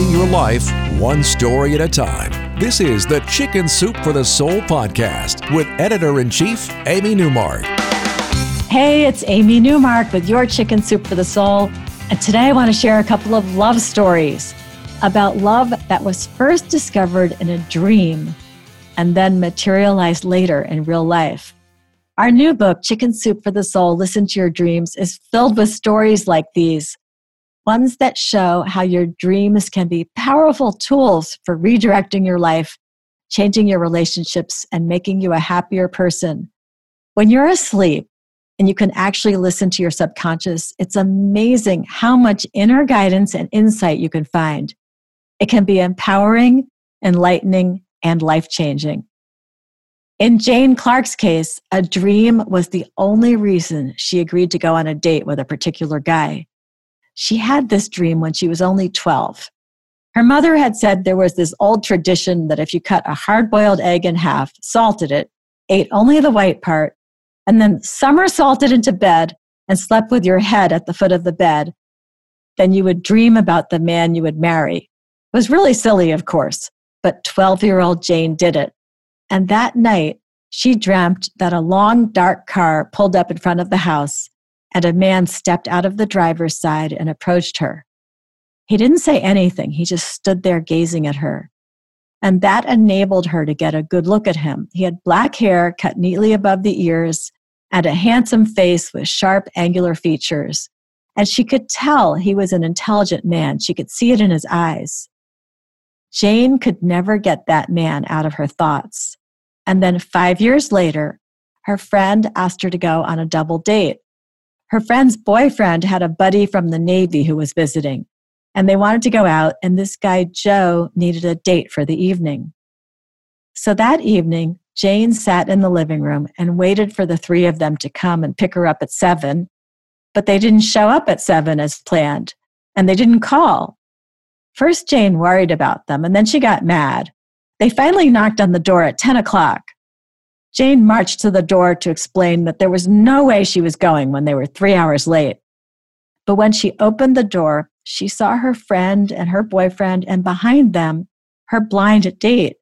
Changing your life one story at a time. This is the Chicken Soup for the Soul podcast with editor in chief, Amy Newmark. Hey, it's Amy Newmark with your Chicken Soup for the Soul. And today I want to share a couple of love stories about love that was first discovered in a dream and then materialized later in real life. Our new book, Chicken Soup for the Soul Listen to Your Dreams, is filled with stories like these ones that show how your dreams can be powerful tools for redirecting your life, changing your relationships, and making you a happier person. When you're asleep and you can actually listen to your subconscious, it's amazing how much inner guidance and insight you can find. It can be empowering, enlightening, and life changing. In Jane Clark's case, a dream was the only reason she agreed to go on a date with a particular guy. She had this dream when she was only 12. Her mother had said there was this old tradition that if you cut a hard boiled egg in half, salted it, ate only the white part, and then somersaulted into bed and slept with your head at the foot of the bed, then you would dream about the man you would marry. It was really silly, of course, but 12 year old Jane did it. And that night, she dreamt that a long, dark car pulled up in front of the house and a man stepped out of the driver's side and approached her. He didn't say anything, he just stood there gazing at her. And that enabled her to get a good look at him. He had black hair cut neatly above the ears and a handsome face with sharp, angular features. And she could tell he was an intelligent man. She could see it in his eyes. Jane could never get that man out of her thoughts. And then five years later, her friend asked her to go on a double date. Her friend's boyfriend had a buddy from the Navy who was visiting, and they wanted to go out, and this guy, Joe, needed a date for the evening. So that evening, Jane sat in the living room and waited for the three of them to come and pick her up at seven, but they didn't show up at seven as planned, and they didn't call. First, Jane worried about them, and then she got mad. They finally knocked on the door at 10 o'clock. Jane marched to the door to explain that there was no way she was going when they were three hours late. But when she opened the door, she saw her friend and her boyfriend, and behind them, her blind date.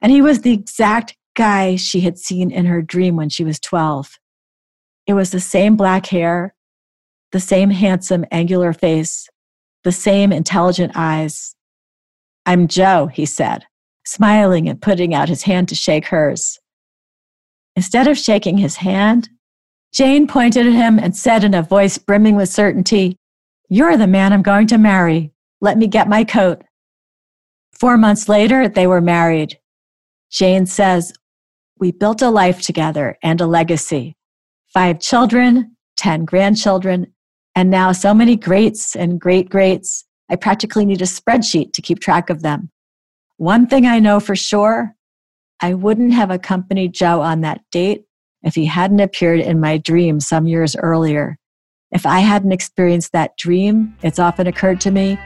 And he was the exact guy she had seen in her dream when she was 12. It was the same black hair, the same handsome, angular face, the same intelligent eyes. I'm Joe, he said, smiling and putting out his hand to shake hers. Instead of shaking his hand, Jane pointed at him and said in a voice brimming with certainty, You're the man I'm going to marry. Let me get my coat. Four months later, they were married. Jane says, We built a life together and a legacy. Five children, 10 grandchildren, and now so many greats and great greats. I practically need a spreadsheet to keep track of them. One thing I know for sure I wouldn't have accompanied Joe on that date if he hadn't appeared in my dream some years earlier. If I hadn't experienced that dream, it's often occurred to me,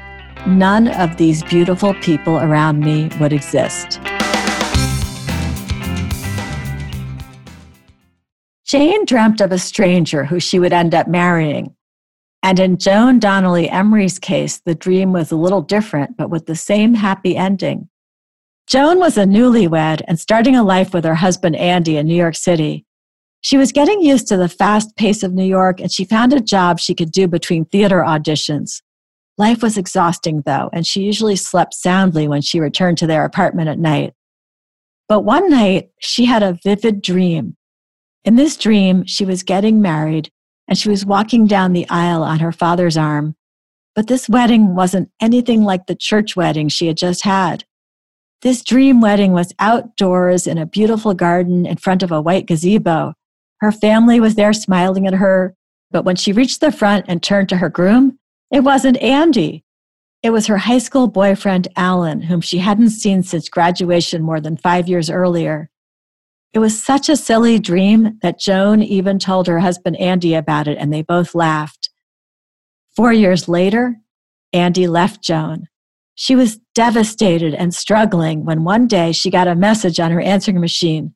none of these beautiful people around me would exist. Jane dreamt of a stranger who she would end up marrying. And in Joan Donnelly Emery's case, the dream was a little different, but with the same happy ending. Joan was a newlywed and starting a life with her husband Andy in New York City. She was getting used to the fast pace of New York and she found a job she could do between theater auditions. Life was exhausting though, and she usually slept soundly when she returned to their apartment at night. But one night, she had a vivid dream. In this dream, she was getting married and she was walking down the aisle on her father's arm. But this wedding wasn't anything like the church wedding she had just had. This dream wedding was outdoors in a beautiful garden in front of a white gazebo. Her family was there smiling at her, but when she reached the front and turned to her groom, it wasn't Andy. It was her high school boyfriend, Alan, whom she hadn't seen since graduation more than five years earlier. It was such a silly dream that Joan even told her husband Andy about it, and they both laughed. Four years later, Andy left Joan. She was devastated and struggling when one day she got a message on her answering machine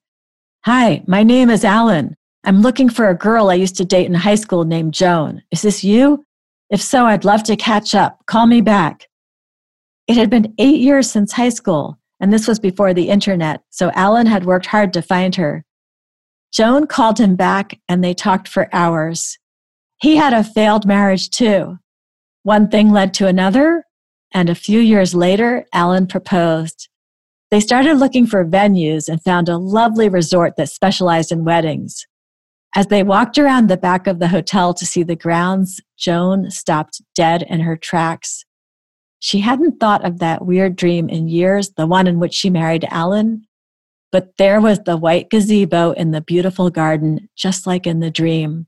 Hi, my name is Alan. I'm looking for a girl I used to date in high school named Joan. Is this you? If so, I'd love to catch up. Call me back. It had been eight years since high school, and this was before the internet, so Alan had worked hard to find her. Joan called him back, and they talked for hours. He had a failed marriage, too. One thing led to another, and a few years later, Alan proposed. They started looking for venues and found a lovely resort that specialized in weddings. As they walked around the back of the hotel to see the grounds, Joan stopped dead in her tracks. She hadn't thought of that weird dream in years, the one in which she married Alan. But there was the white gazebo in the beautiful garden, just like in the dream.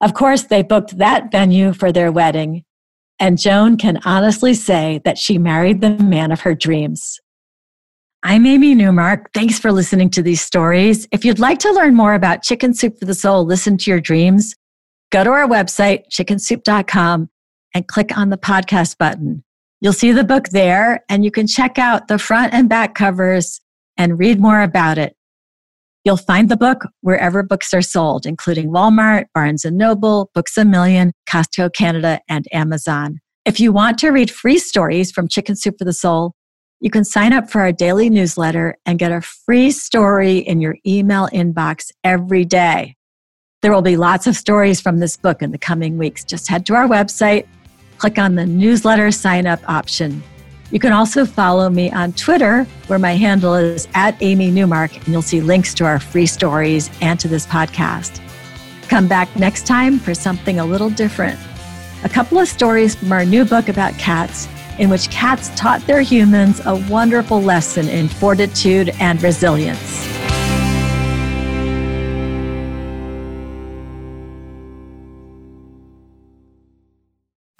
Of course, they booked that venue for their wedding, and Joan can honestly say that she married the man of her dreams. I'm Amy Newmark. Thanks for listening to these stories. If you'd like to learn more about Chicken Soup for the Soul, listen to your dreams, go to our website, chickensoup.com, and click on the podcast button. You'll see the book there, and you can check out the front and back covers and read more about it. You'll find the book wherever books are sold, including Walmart, Barnes & Noble, Books A Million, Costco Canada, and Amazon. If you want to read free stories from Chicken Soup for the Soul, you can sign up for our daily newsletter and get a free story in your email inbox every day. There will be lots of stories from this book in the coming weeks. Just head to our website, click on the newsletter sign up option. You can also follow me on Twitter, where my handle is at Amy Newmark, and you'll see links to our free stories and to this podcast. Come back next time for something a little different. A couple of stories from our new book about cats in which cats taught their humans a wonderful lesson in fortitude and resilience.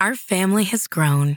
Our family has grown.